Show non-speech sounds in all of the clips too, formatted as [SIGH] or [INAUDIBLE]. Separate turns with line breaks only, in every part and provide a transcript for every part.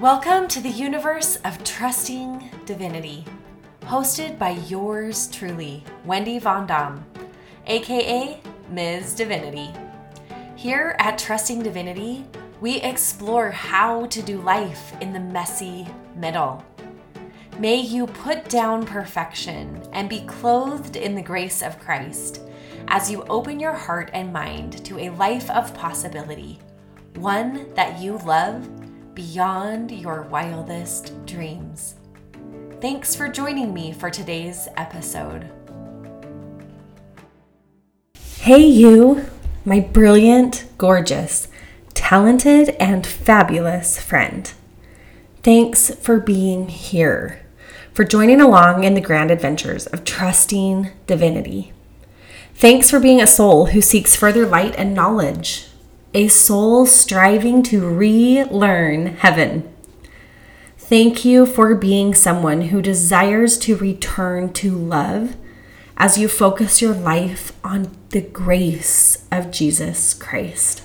Welcome to the universe of trusting divinity, hosted by yours truly, Wendy Von Dam, aka Ms. Divinity. Here at Trusting Divinity, we explore how to do life in the messy middle. May you put down perfection and be clothed in the grace of Christ as you open your heart and mind to a life of possibility, one that you love beyond your wildest dreams. Thanks for joining me for today's episode. Hey, you, my brilliant, gorgeous, talented, and fabulous friend. Thanks for being here, for joining along in the grand adventures of trusting divinity. Thanks for being a soul who seeks further light and knowledge a soul striving to relearn heaven. Thank you for being someone who desires to return to love as you focus your life on the grace of Jesus Christ.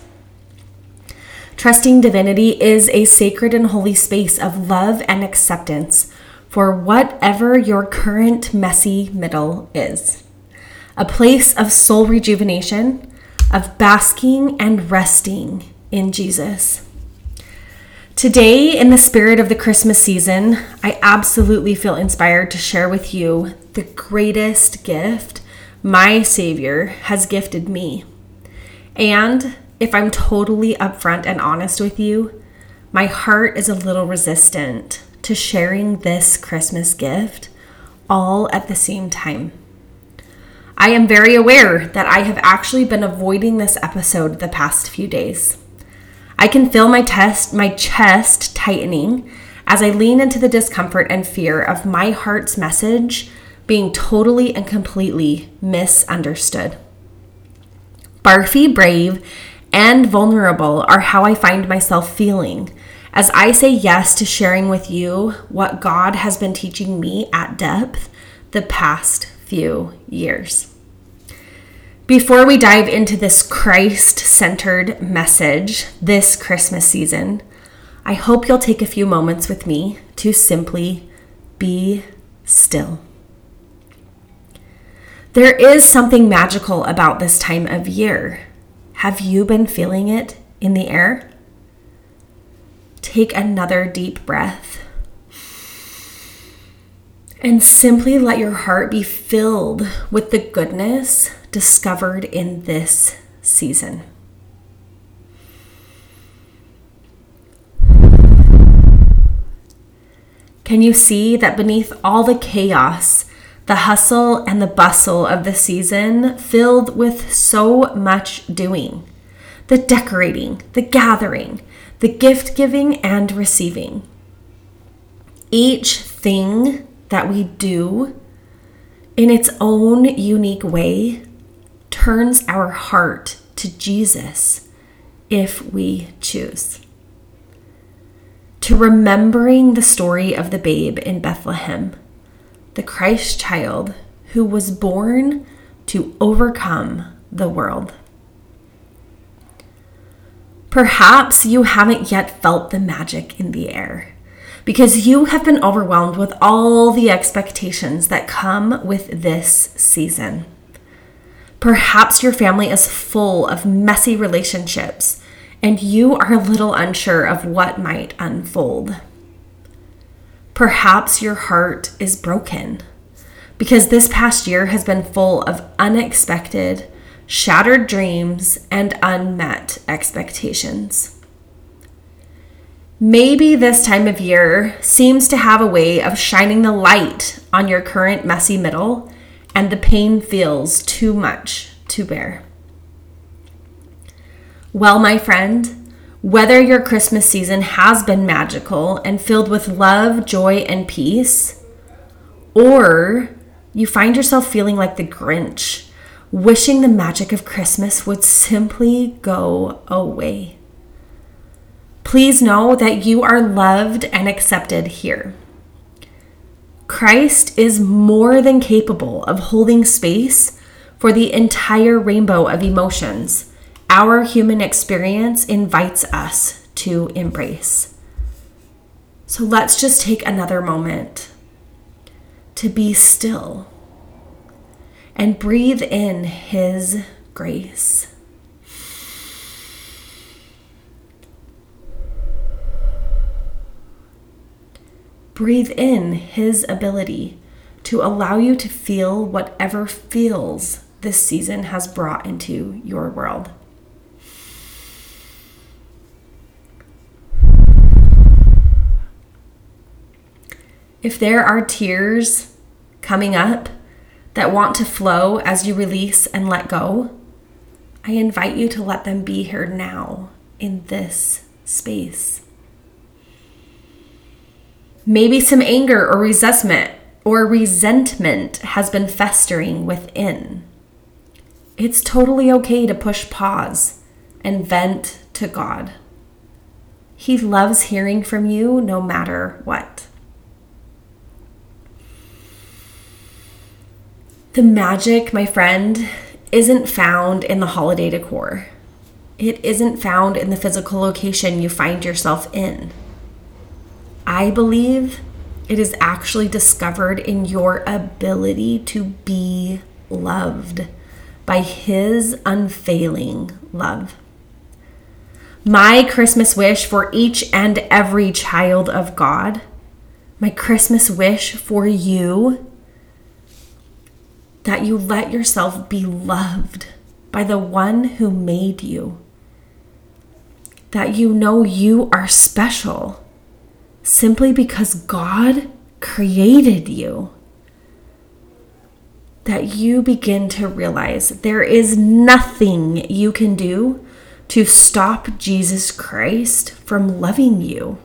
Trusting divinity is a sacred and holy space of love and acceptance for whatever your current messy middle is. A place of soul rejuvenation of basking and resting in Jesus. Today, in the spirit of the Christmas season, I absolutely feel inspired to share with you the greatest gift my Savior has gifted me. And if I'm totally upfront and honest with you, my heart is a little resistant to sharing this Christmas gift all at the same time. I am very aware that I have actually been avoiding this episode the past few days. I can feel my test my chest tightening as I lean into the discomfort and fear of my heart's message being totally and completely misunderstood. Barfy, brave, and vulnerable are how I find myself feeling as I say yes to sharing with you what God has been teaching me at depth the past few years. Before we dive into this Christ centered message this Christmas season, I hope you'll take a few moments with me to simply be still. There is something magical about this time of year. Have you been feeling it in the air? Take another deep breath and simply let your heart be filled with the goodness discovered in this season. Can you see that beneath all the chaos, the hustle and the bustle of the season, filled with so much doing? The decorating, the gathering, the gift giving and receiving. Each thing that we do in its own unique way turns our heart to Jesus if we choose. To remembering the story of the babe in Bethlehem, the Christ child who was born to overcome the world. Perhaps you haven't yet felt the magic in the air because you have been overwhelmed with all the expectations that come with this season. Perhaps your family is full of messy relationships and you are a little unsure of what might unfold. Perhaps your heart is broken because this past year has been full of unexpected, shattered dreams and unmet expectations. Maybe this time of year seems to have a way of shining the light on your current messy middle, and the pain feels too much to bear. Well, my friend, whether your Christmas season has been magical and filled with love, joy, and peace, or you find yourself feeling like the Grinch, wishing the magic of Christmas would simply go away. Please know that you are loved and accepted here. Christ is more than capable of holding space for the entire rainbow of emotions our human experience invites us to embrace. So let's just take another moment to be still and breathe in His grace. Breathe in His ability to allow you to feel whatever feels this season has brought into your world. If there are tears coming up that want to flow as you release and let go, I invite you to let them be here now in this space. Maybe some anger or resentment or resentment has been festering within. It's totally okay to push pause and vent to God. He loves hearing from you no matter what. The magic, my friend, isn't found in the holiday decor. It isn't found in the physical location you find yourself in. I believe it is actually discovered in your ability to be loved by His unfailing love. My Christmas wish for each and every child of God, my Christmas wish for you that you let yourself be loved by the one who made you. That you know you are special simply because God created you. That you begin to realize there is nothing you can do to stop Jesus Christ from loving you.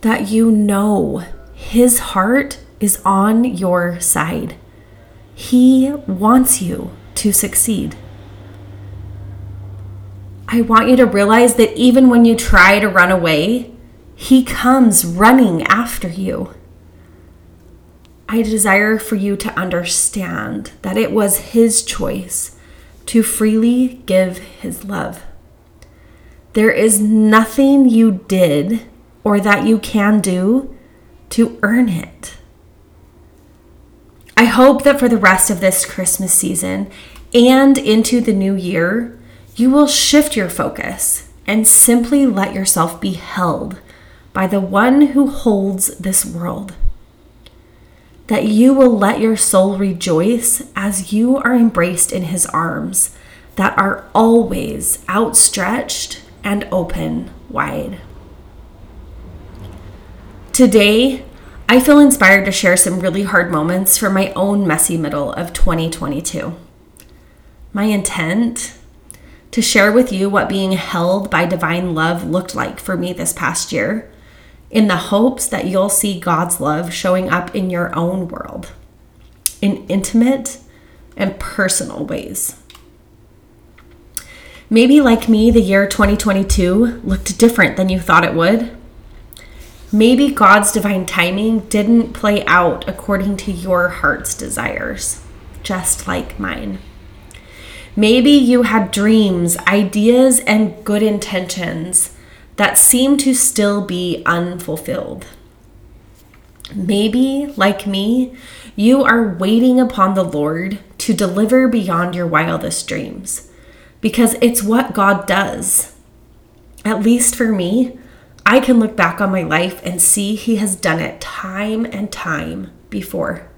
That you know his heart is on your side. He wants you to succeed. I want you to realize that even when you try to run away, He comes running after you. I desire for you to understand that it was His choice to freely give His love. There is nothing you did or that you can do to earn it. I hope that for the rest of this Christmas season and into the new year, you will shift your focus and simply let yourself be held by the one who holds this world. That you will let your soul rejoice as you are embraced in his arms that are always outstretched and open wide. Today, I feel inspired to share some really hard moments from my own messy middle of 2022. My intent to share with you what being held by divine love looked like for me this past year, in the hopes that you'll see God's love showing up in your own world in intimate and personal ways. Maybe, like me, the year 2022 looked different than you thought it would Maybe God's divine timing didn't play out according to your heart's desires, just like mine. Maybe you had dreams, ideas, and good intentions that seem to still be unfulfilled. Maybe, like me, you are waiting upon the Lord to deliver beyond your wildest dreams because it's what God does. At least for me, I can look back on my life and see He has done it time and time before.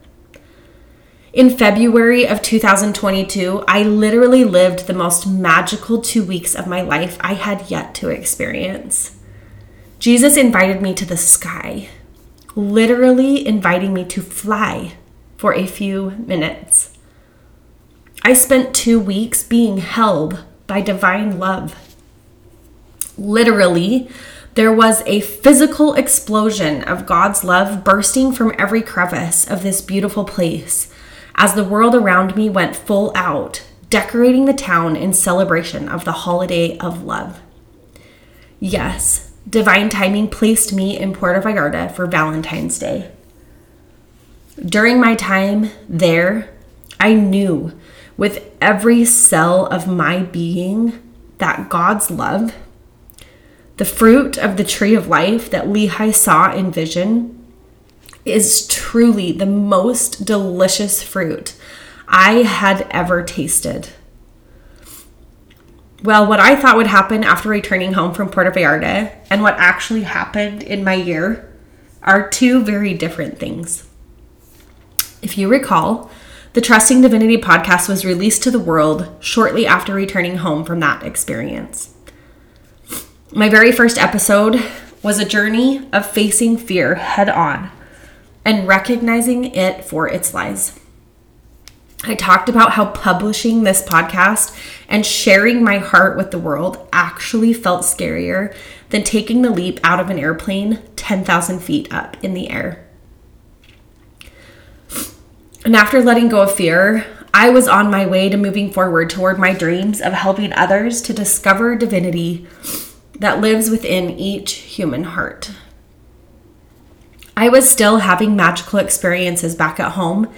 In February of 2022, I literally lived the most magical two weeks of my life I had yet to experience. Jesus invited me to the sky, literally inviting me to fly for a few minutes. I spent two weeks being held by divine love. Literally, there was a physical explosion of God's love bursting from every crevice of this beautiful place as the world around me went full out, decorating the town in celebration of the holiday of love. Yes, divine timing placed me in Puerto Vallarta for Valentine's Day. During my time there, I knew with every cell of my being that God's love The fruit of the tree of life that Lehi saw in vision is truly the most delicious fruit I had ever tasted. Well, what I thought would happen after returning home from Puerto Vallarta and what actually happened in my year are two very different things. If you recall, the Trusting Divinity podcast was released to the world shortly after returning home from that experience. My very first episode was a journey of facing fear head on and recognizing it for its lies. I talked about how publishing this podcast and sharing my heart with the world actually felt scarier than taking the leap out of an airplane 10,000 feet up in the air. And after letting go of fear, I was on my way to moving forward toward my dreams of helping others to discover divinity that lives within each human heart. I was still having magical experiences back at home,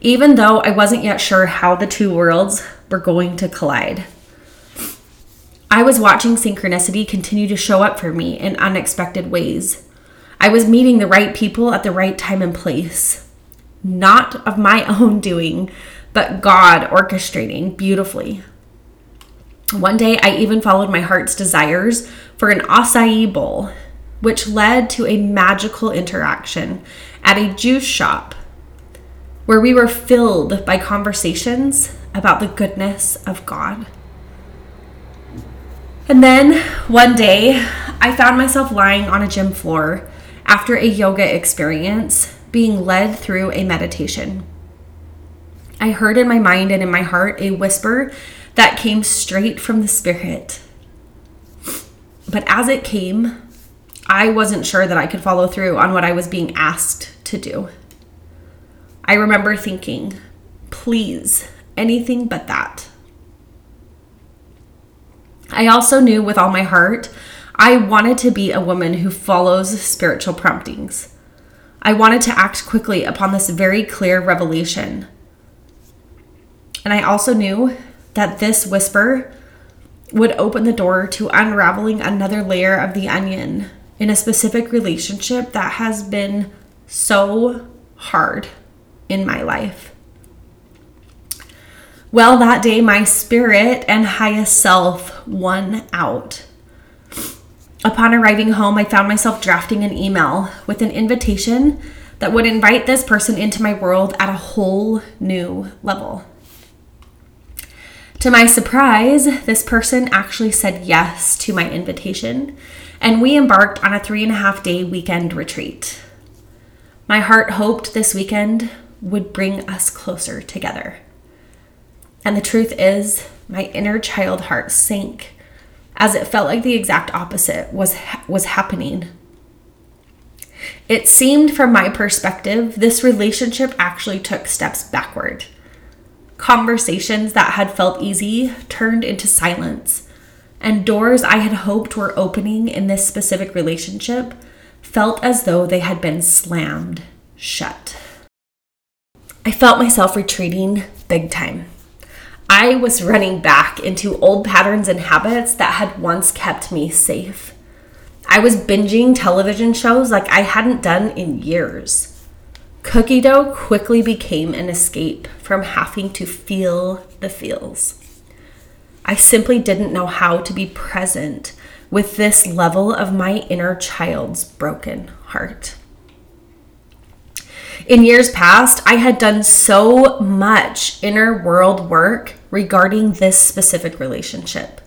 even though I wasn't yet sure how the two worlds were going to collide. I was watching synchronicity continue to show up for me in unexpected ways. I was meeting the right people at the right time and place, not of my [LAUGHS] own doing, but God orchestrating beautifully. One day, I even followed my heart's desires for an acai bowl, which led to a magical interaction at a juice shop where we were filled by conversations about the goodness of God. And then one day, I found myself lying on a gym floor after a yoga experience, being led through a meditation. I heard in my mind and in my heart a whisper that came straight from the Spirit. But as it came, I wasn't sure that I could follow through on what I was being asked to do. I remember thinking, please, anything but that. I also knew with all my heart I wanted to be a woman who follows spiritual promptings. I wanted to act quickly upon this very clear revelation. And I also knew that this whisper would open the door to unraveling another layer of the onion in a specific relationship that has been so hard in my life. Well, that day, my spirit and highest self won out. Upon arriving home, I found myself drafting an email with an invitation that would invite this person into my world at a whole new level. To my surprise, this person actually said yes to my invitation, and we embarked on a three and a half day weekend retreat. My heart hoped this weekend would bring us closer together. And the truth is, my inner child heart sank as it felt like the exact opposite was was happening. It seemed from my perspective this relationship actually took steps backward. Conversations that had felt easy turned into silence, and doors I had hoped were opening in this specific relationship felt as though they had been slammed shut. I felt myself retreating big time. I was running back into old patterns and habits that had once kept me safe. I was binging television shows like I hadn't done in years. Cookie dough quickly became an escape from having to feel the feels. I simply didn't know how to be present with this level of my inner child's broken heart. In years past, I had done so much inner world work regarding this specific relationship.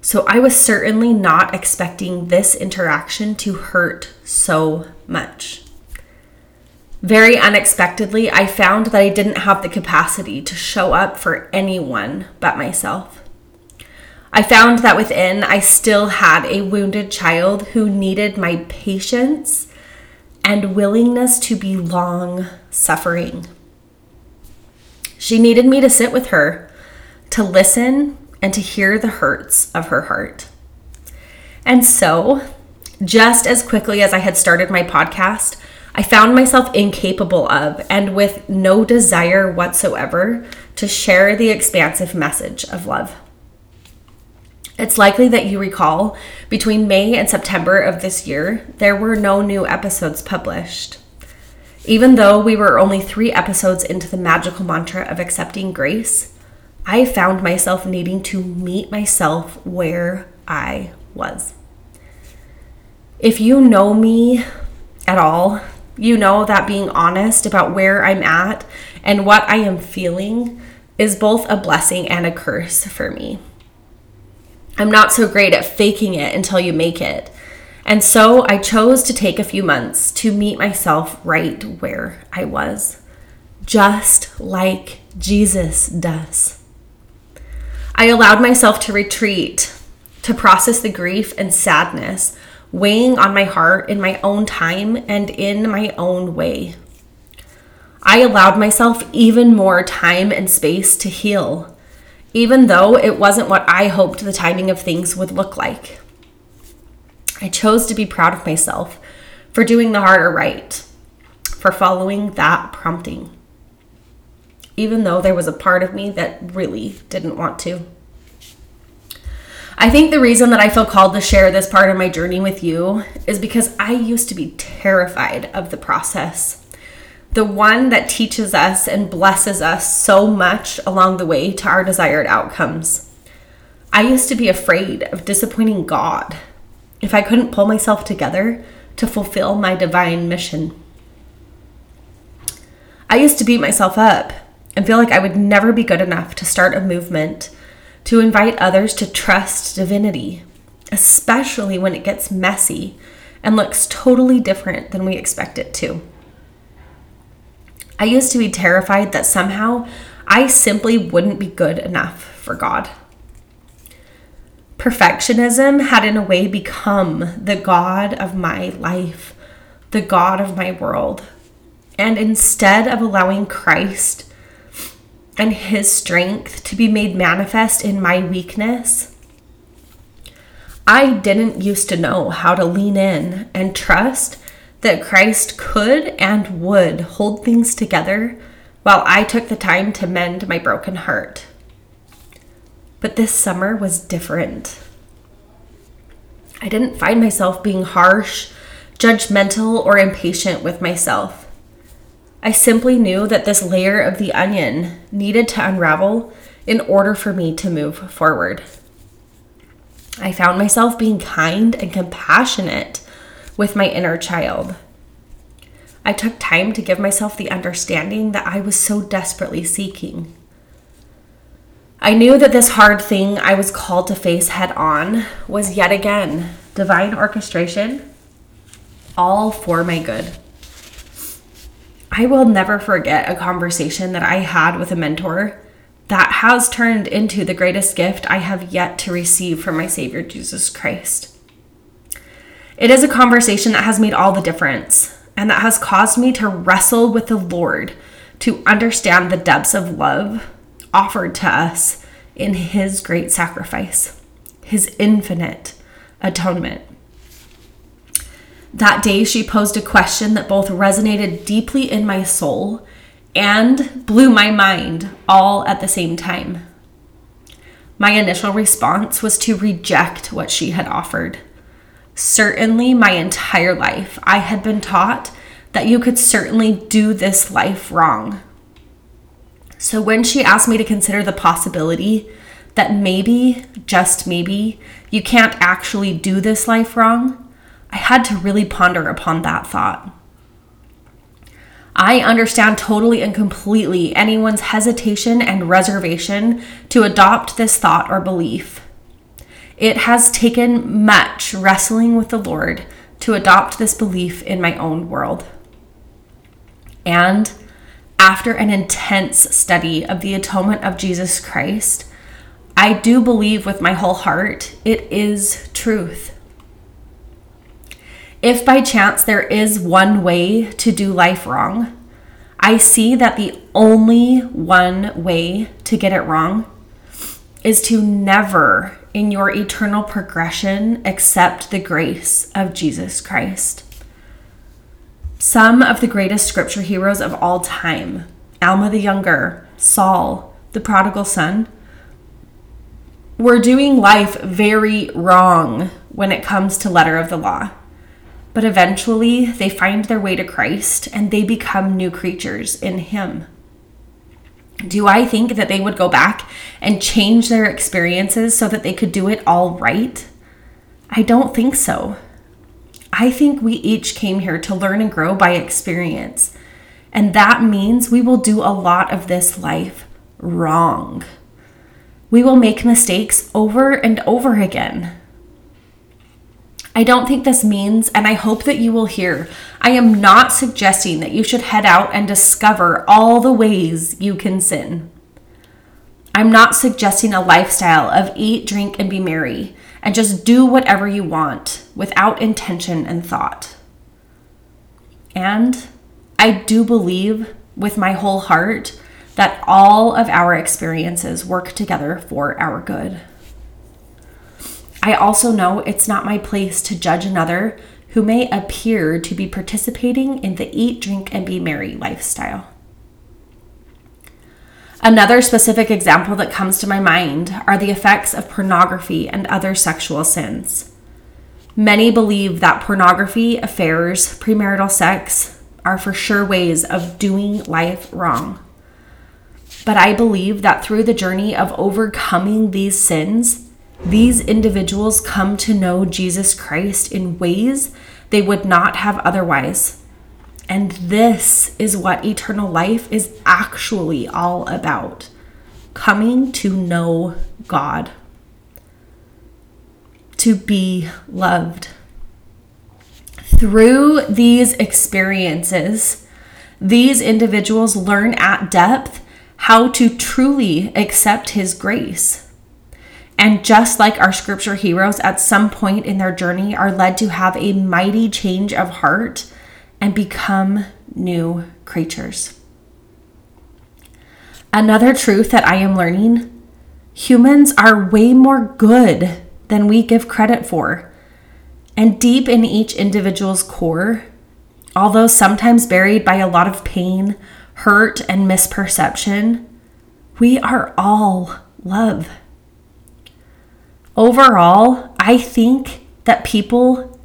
So I was certainly not expecting this interaction to hurt so much. Very unexpectedly, I found that I didn't have the capacity to show up for anyone but myself. I found that within, I still had a wounded child who needed my patience and willingness to be long suffering. She needed me to sit with her, to listen, and to hear the hurts of her heart. And so, just as quickly as I had started my podcast, I found myself incapable of and with no desire whatsoever to share the expansive message of love. It's likely that you recall between May and September of this year, there were no new episodes published. Even though we were only three episodes into the magical mantra of accepting grace, I found myself needing to meet myself where I was. If you know me at all, you know that being honest about where I'm at and what I am feeling is both a blessing and a curse for me. I'm not so great at faking it until you make it. And so I chose to take a few months to meet myself right where I was, just like Jesus does. I allowed myself to retreat, to process the grief and sadness weighing on my heart in my own time and in my own way. I allowed myself even more time and space to heal, even though it wasn't what I hoped the timing of things would look like. I chose to be proud of myself for doing the harder right, for following that prompting, even though there was a part of me that really didn't want to. I think the reason that I feel called to share this part of my journey with you is because I used to be terrified of the process. The one that teaches us and blesses us so much along the way to our desired outcomes. I used to be afraid of disappointing God if I couldn't pull myself together to fulfill my divine mission. I used to beat myself up and feel like I would never be good enough to start a movement to invite others to trust divinity, especially when it gets messy and looks totally different than we expect it to. I used to be terrified that somehow I simply wouldn't be good enough for God. Perfectionism had, in a way, become the God of my life, the God of my world. And instead of allowing Christ and his strength to be made manifest in my weakness. I didn't used to know how to lean in and trust that Christ could and would hold things together while I took the time to mend my broken heart. But this summer was different. I didn't find myself being harsh, judgmental, or impatient with myself. I simply knew that this layer of the onion needed to unravel in order for me to move forward. I found myself being kind and compassionate with my inner child. I took time to give myself the understanding that I was so desperately seeking. I knew that this hard thing I was called to face head on was yet again divine orchestration, all for my good. I will never forget a conversation that I had with a mentor that has turned into the greatest gift I have yet to receive from my Savior Jesus Christ. It is a conversation that has made all the difference and that has caused me to wrestle with the Lord to understand the depths of love offered to us in His great sacrifice, His infinite atonement. That day, she posed a question that both resonated deeply in my soul and blew my mind all at the same time. My initial response was to reject what she had offered. Certainly, my entire life, I had been taught that you could certainly do this life wrong. So, when she asked me to consider the possibility that maybe, just maybe, you can't actually do this life wrong, I had to really ponder upon that thought. I understand totally and completely anyone's hesitation and reservation to adopt this thought or belief. It has taken much wrestling with the Lord to adopt this belief in my own world. And after an intense study of the atonement of Jesus Christ, I do believe with my whole heart it is truth. If by chance there is one way to do life wrong, I see that the only one way to get it wrong is to never, in your eternal progression, accept the grace of Jesus Christ. Some of the greatest scripture heroes of all time, Alma the Younger, Saul, the prodigal son, were doing life very wrong when it comes to letter of the law. But eventually they find their way to Christ and they become new creatures in Him. Do I think that they would go back and change their experiences so that they could do it all right? I don't think so. I think we each came here to learn and grow by experience. And that means we will do a lot of this life wrong. We will make mistakes over and over again. I don't think this means, and I hope that you will hear, I am not suggesting that you should head out and discover all the ways you can sin. I'm not suggesting a lifestyle of eat, drink, and be merry, and just do whatever you want without intention and thought. And I do believe with my whole heart that all of our experiences work together for our good. I also know it's not my place to judge another who may appear to be participating in the eat, drink, and be merry lifestyle. Another specific example that comes to my mind are the effects of pornography and other sexual sins. Many believe that pornography, affairs, premarital sex are for sure ways of doing life wrong. But I believe that through the journey of overcoming these sins, these individuals come to know Jesus Christ in ways they would not have otherwise. And this is what eternal life is actually all about coming to know God, to be loved. Through these experiences, these individuals learn at depth how to truly accept His grace and just like our scripture heroes, at some point in their journey, are led to have a mighty change of heart and become new creatures. Another truth that I am learning humans are way more good than we give credit for. And deep in each individual's core, although sometimes buried by a lot of pain, hurt, and misperception, we are all love. Overall, I think that people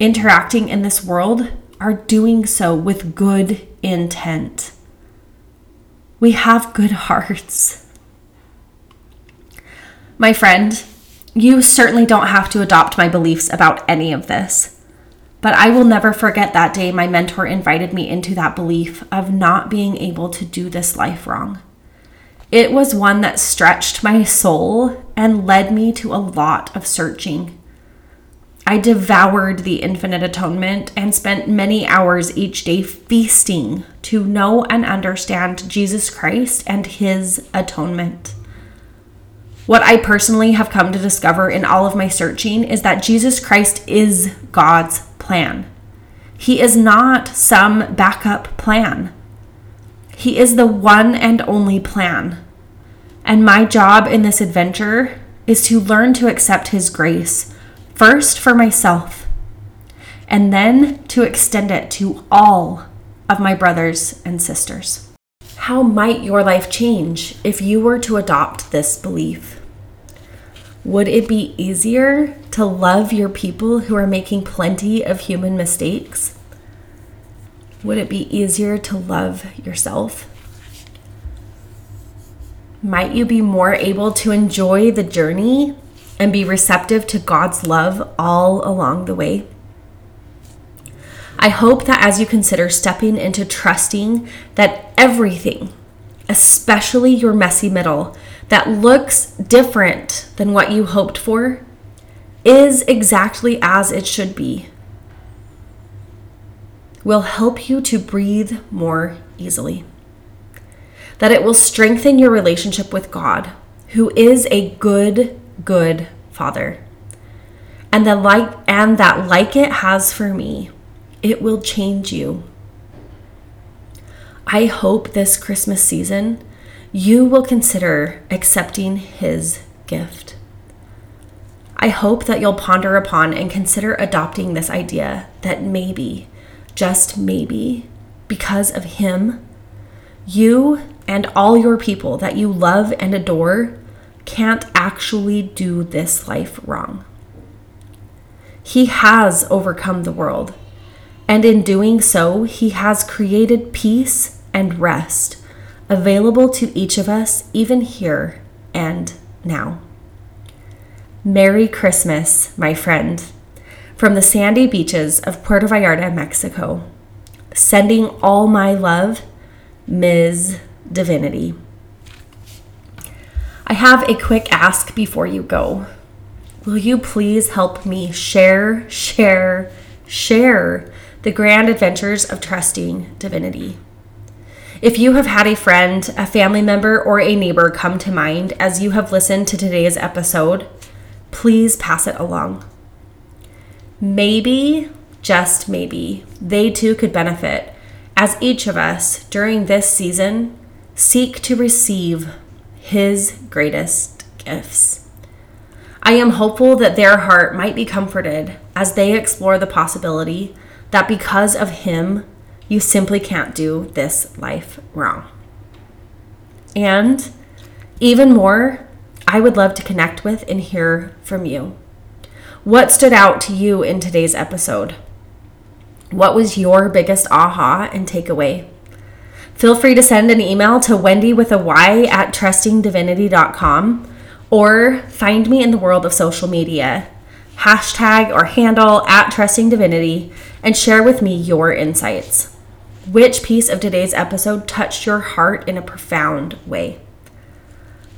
interacting in this world are doing so with good intent. We have good [LAUGHS] hearts. My friend, you certainly don't have to adopt my beliefs about any of this. But I will never forget that day my mentor invited me into that belief of not being able to do this life wrong. It was one that stretched my soul and led me to a lot of searching. I devoured the infinite atonement and spent many hours each day feasting to know and understand Jesus Christ and his atonement. What I personally have come to discover in all of my searching is that Jesus Christ is God's plan. He is not some backup plan. He is the one and only plan. And my job in this adventure is to learn to accept His grace, first for myself, and then to extend it to all of my brothers and sisters. How might your life change if you were to adopt this belief? Would it be easier to love your people who are making plenty of human mistakes? Would it be easier to love yourself? Might you be more able to enjoy the journey and be receptive to God's love all along the way? I hope that as you consider stepping into trusting that everything, especially your messy middle, that looks different than what you hoped for, is exactly as it should be, will help you to breathe more easily that it will strengthen your relationship with God, who is a good, good Father. And that like and that like it has for me, it will change you. I hope this Christmas season you will consider accepting his gift. I hope that you'll ponder upon and consider adopting this idea that maybe, just maybe, because of him, you and all your people that you love and adore can't actually do this life wrong. He has overcome the world, and in doing so, he has created peace and rest available to each of us, even here and now. Merry Christmas, my friend, from the sandy beaches of Puerto Vallarta, Mexico. Sending all my love, Ms. Divinity. I have a quick ask before you go. Will you please help me share, share, share the grand adventures of trusting divinity? If you have had a friend, a family member, or a neighbor come to mind as you have listened to today's episode, please pass it along. Maybe, just maybe, they too could benefit as each of us during this season seek to receive His greatest gifts. I am hopeful that their heart might be comforted as they explore the possibility that because of Him, you simply can't do this life wrong. And even more, I would love to connect with and hear from you. What stood out to you in today's episode? What was your biggest aha and takeaway? Feel free to send an email to Wendy with a Y at trustingdivinity.com or find me in the world of social media. Hashtag or handle at trustingdivinity and share with me your insights. Which piece of today's episode touched your heart in a profound way?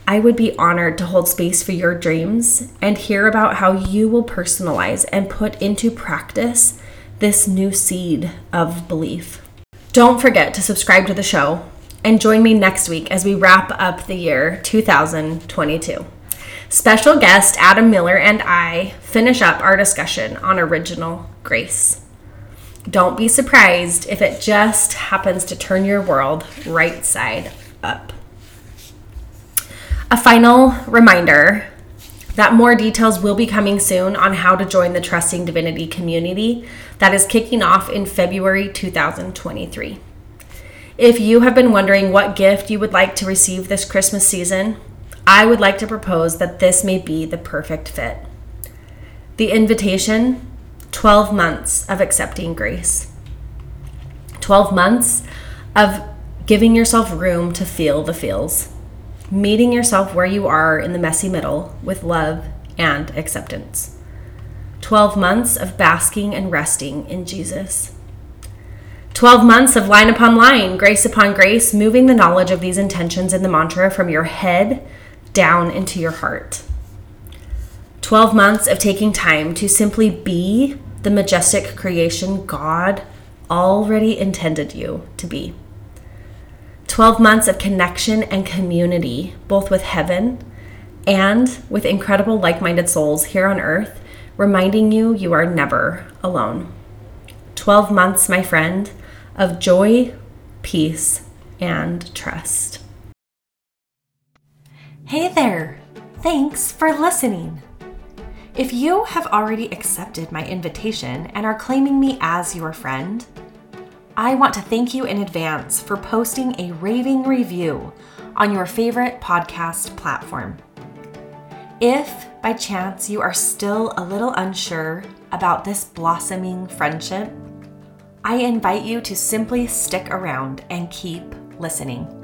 I would be honored to hold space for your dreams and hear about how you will personalize and put into practice this new seed of belief. Don't forget to subscribe to the show and join me next week as we wrap up the year 2022. Special guest Adam Miller and I finish up our discussion on original grace. Don't be surprised if it just happens to turn your world right side up. A final reminder that more details will be coming soon on how to join the Trusting Divinity community that is kicking off in February 2023. If you have been wondering what gift you would like to receive this Christmas season, I would like to propose that this may be the perfect fit. The invitation 12 months of accepting grace. 12 months of giving yourself room to feel the feels, meeting yourself where you are in the messy middle with love and acceptance. 12 months of basking and resting in Jesus. 12 months of line upon line, grace upon grace, moving the knowledge of these intentions in the mantra from your head down into your heart. 12 months of taking time to simply be the majestic creation God already intended you to be. 12 months of connection and community, both with heaven and with incredible like minded souls here on earth, reminding you you are never alone. 12 months, my friend, of joy, peace, and trust. Hey there! Thanks for listening. If you have already accepted my invitation and are claiming me as your friend, I want to thank you in advance for posting a raving review on your favorite podcast platform. If by chance you are still a little unsure about this blossoming friendship, I invite you to simply stick around and keep listening.